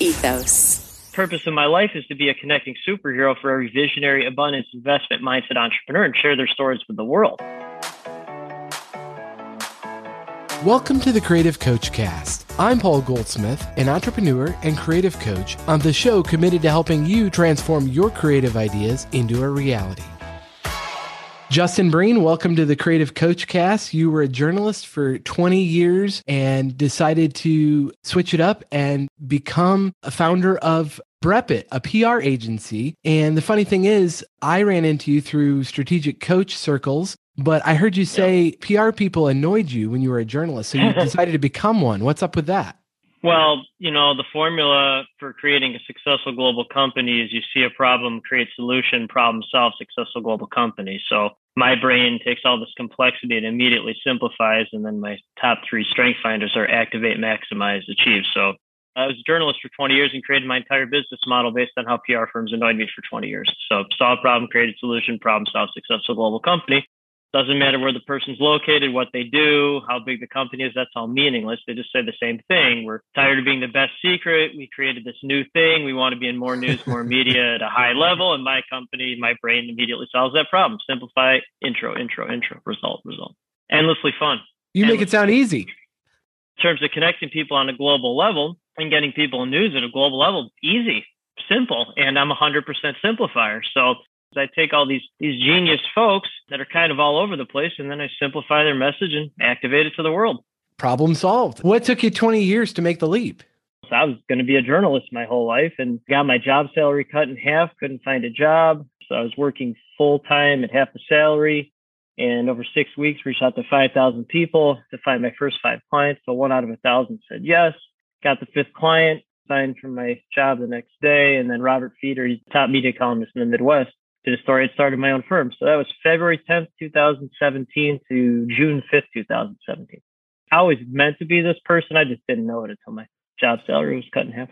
ethos. Purpose of my life is to be a connecting superhero for every visionary, abundance, investment mindset entrepreneur and share their stories with the world. Welcome to the Creative Coach Cast. I'm Paul Goldsmith, an entrepreneur and creative coach on the show committed to helping you transform your creative ideas into a reality. Justin Breen, welcome to the Creative Coach Cast. You were a journalist for 20 years and decided to switch it up and become a founder of Brepic, a PR agency. And the funny thing is, I ran into you through strategic coach circles, but I heard you say PR people annoyed you when you were a journalist. So you decided to become one. What's up with that? Well, you know, the formula for creating a successful global company is you see a problem, create solution, problem solve, successful global company. So my brain takes all this complexity and immediately simplifies. And then my top three strength finders are activate, maximize, achieve. So I was a journalist for 20 years and created my entire business model based on how PR firms annoyed me for 20 years. So solve problem, create solution, problem solve, successful global company. Doesn't matter where the person's located, what they do, how big the company is. That's all meaningless. They just say the same thing. We're tired of being the best secret. We created this new thing. We want to be in more news, more media at a high level. And my company, my brain immediately solves that problem. Simplify, intro, intro, intro, result, result. Endlessly fun. You make it sound easy. In terms of connecting people on a global level and getting people in news at a global level, easy, simple. And I'm a 100% simplifier. So I take all these these genius folks that are kind of all over the place, and then I simplify their message and activate it to the world. Problem solved. What took you 20 years to make the leap? So I was going to be a journalist my whole life, and got my job salary cut in half. Couldn't find a job, so I was working full time at half the salary. And over six weeks, reached out to 5,000 people to find my first five clients. So one out of a thousand said yes. Got the fifth client, signed for my job the next day. And then Robert Feder, he's top media columnist in the Midwest, did a story. I started my own firm. So that was February 10th, 2017 to June 5th, 2017. I always meant to be this person. I just didn't know it until my job salary was cut in half.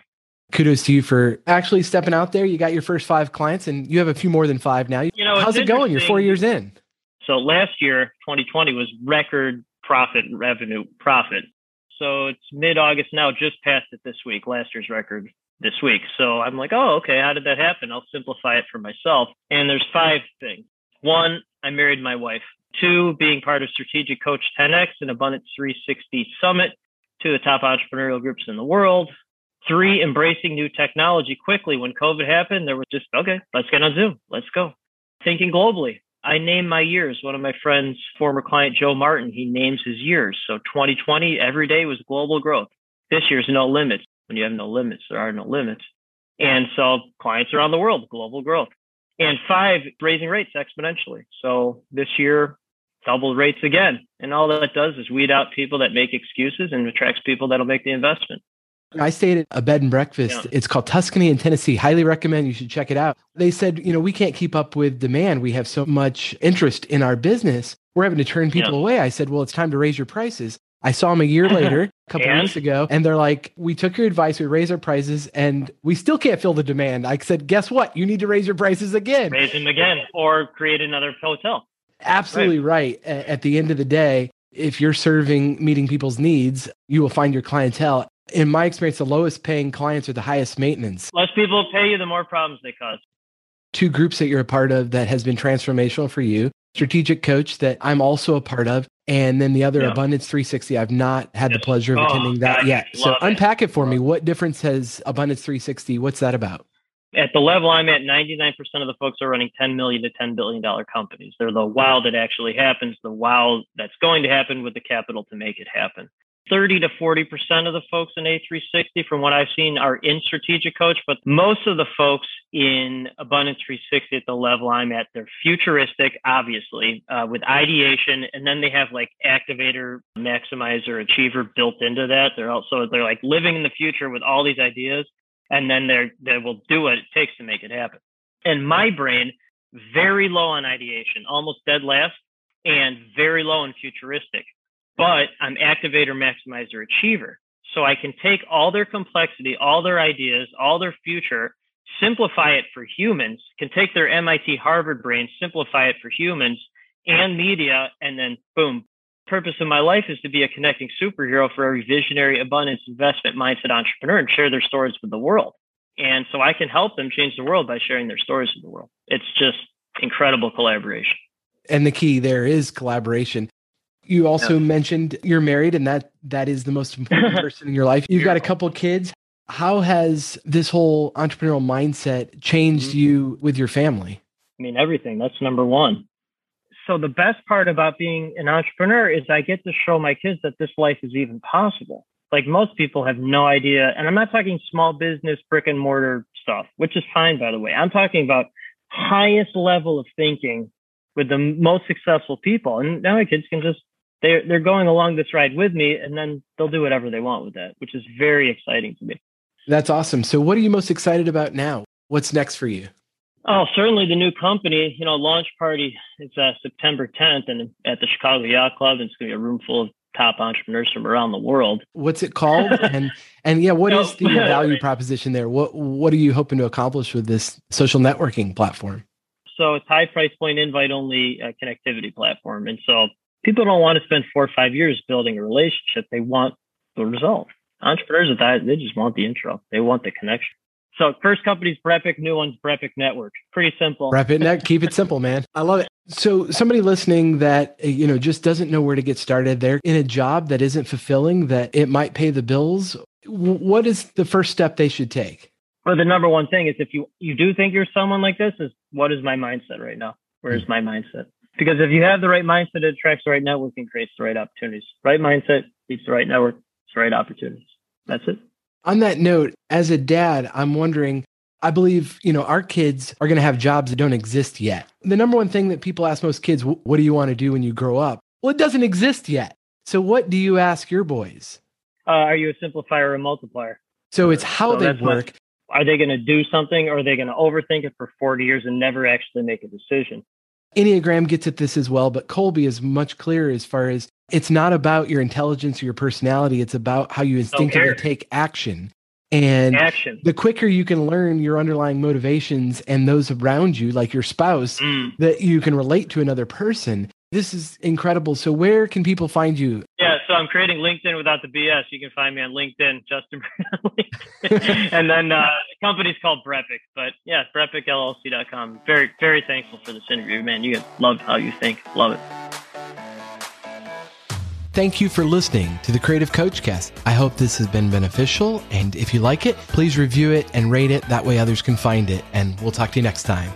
Kudos to you for actually stepping out there. You got your first five clients and you have a few more than five now. You know, how's it going? You're four years in. So last year, 2020 was record profit revenue profit. So it's mid August now, just passed it this week, last year's record this week. So I'm like, oh, okay, how did that happen? I'll simplify it for myself. And there's five things. One, I married my wife. Two, being part of Strategic Coach 10X and Abundance 360 Summit, two of the top entrepreneurial groups in the world. Three, embracing new technology quickly. When COVID happened, there was just, okay, let's get on Zoom. Let's go. Thinking globally. I name my years. One of my friends, former client Joe Martin, he names his years. So 2020, every day was global growth. This year's no limits. When you have no limits, there are no limits. And so clients around the world, global growth. And five, raising rates exponentially. So this year, double rates again. And all that does is weed out people that make excuses and attracts people that'll make the investment. I stayed at a bed and breakfast. Yeah. It's called Tuscany in Tennessee. Highly recommend you should check it out. They said, you know, we can't keep up with demand. We have so much interest in our business. We're having to turn people yeah. away. I said, well, it's time to raise your prices. I saw them a year later, a couple weeks ago, and they're like, "We took your advice, we raised our prices, and we still can't fill the demand." I said, "Guess what? You need to raise your prices again, raise them again, or create another hotel." Absolutely right. right. At the end of the day, if you're serving meeting people's needs, you will find your clientele. In my experience, the lowest paying clients are the highest maintenance. Less people pay you, the more problems they cause. Two groups that you're a part of that has been transformational for you strategic coach that I'm also a part of. And then the other yeah. Abundance 360, I've not had yes. the pleasure of oh, attending that yet. So unpack it for me. What difference has Abundance 360? What's that about? At the level I'm at, 99% of the folks are running 10 million to 10 billion dollar companies. They're the wow that actually happens, the wow that's going to happen with the capital to make it happen. 30 to 40% of the folks in A360, from what I've seen, are in strategic coach, but most of the folks in Abundance 360 at the level I'm at, they're futuristic, obviously, uh, with ideation. And then they have like activator, maximizer, achiever built into that. They're also, they're like living in the future with all these ideas. And then they're, they will do what it takes to make it happen. And my brain, very low on ideation, almost dead last, and very low in futuristic but I'm activator, maximizer, achiever. So I can take all their complexity, all their ideas, all their future, simplify it for humans, can take their MIT Harvard brain, simplify it for humans and media, and then boom, purpose of my life is to be a connecting superhero for every visionary, abundance, investment mindset entrepreneur and share their stories with the world. And so I can help them change the world by sharing their stories with the world. It's just incredible collaboration. And the key there is collaboration. You also yeah. mentioned you're married and that that is the most important person in your life. You've got a couple kids. How has this whole entrepreneurial mindset changed mm-hmm. you with your family? I mean everything. That's number 1 so the best part about being an entrepreneur is I get to show my kids that this life is even possible. Like most people have no idea. And I'm not talking small business, brick and mortar stuff, which is fine, by the way. I'm talking about highest level of thinking with the most successful people. And now my kids can just, they're, they're going along this ride with me and then they'll do whatever they want with that, which is very exciting to me. That's awesome. So what are you most excited about now? What's next for you? Oh, certainly the new company, you know, launch party is uh, September 10th and at the Chicago Yacht Club. And it's going to be a room full of top entrepreneurs from around the world. What's it called? and and yeah, what is the value proposition there? What what are you hoping to accomplish with this social networking platform? So it's high price point invite only uh, connectivity platform. And so people don't want to spend four or five years building a relationship. They want the result. Entrepreneurs at that, they just want the intro. They want the connection. So first company's Brepic, new one's Brepic Network. Pretty simple. Brepic Net, keep it simple, man. I love it. So somebody listening that you know just doesn't know where to get started, they're in a job that isn't fulfilling, that it might pay the bills. What is the first step they should take? Well, the number one thing is if you you do think you're someone like this, is what is my mindset right now? Where's mm-hmm. my mindset? Because if you have the right mindset, it attracts the right network and creates the right opportunities. Right mindset leads the right network, it's the right opportunities. That's it. On that note, as a dad, I'm wondering I believe, you know, our kids are going to have jobs that don't exist yet. The number one thing that people ask most kids, what do you want to do when you grow up? Well, it doesn't exist yet. So what do you ask your boys? Uh, are you a simplifier or a multiplier? So it's how so they work. What, are they going to do something or are they going to overthink it for 40 years and never actually make a decision? Enneagram gets at this as well, but Kolbe is much clearer as far as it's not about your intelligence or your personality. It's about how you instinctively take action. And action. the quicker you can learn your underlying motivations and those around you, like your spouse, mm. that you can relate to another person. This is incredible. So, where can people find you? Yeah, so I'm creating LinkedIn without the BS. You can find me on LinkedIn, Justin LinkedIn. and then uh, the company's called Brepic. But yeah, BrepicLLC.com. Very, very thankful for this interview, man. You love how you think. Love it. Thank you for listening to the Creative Coach Cast. I hope this has been beneficial. And if you like it, please review it and rate it. That way others can find it. And we'll talk to you next time.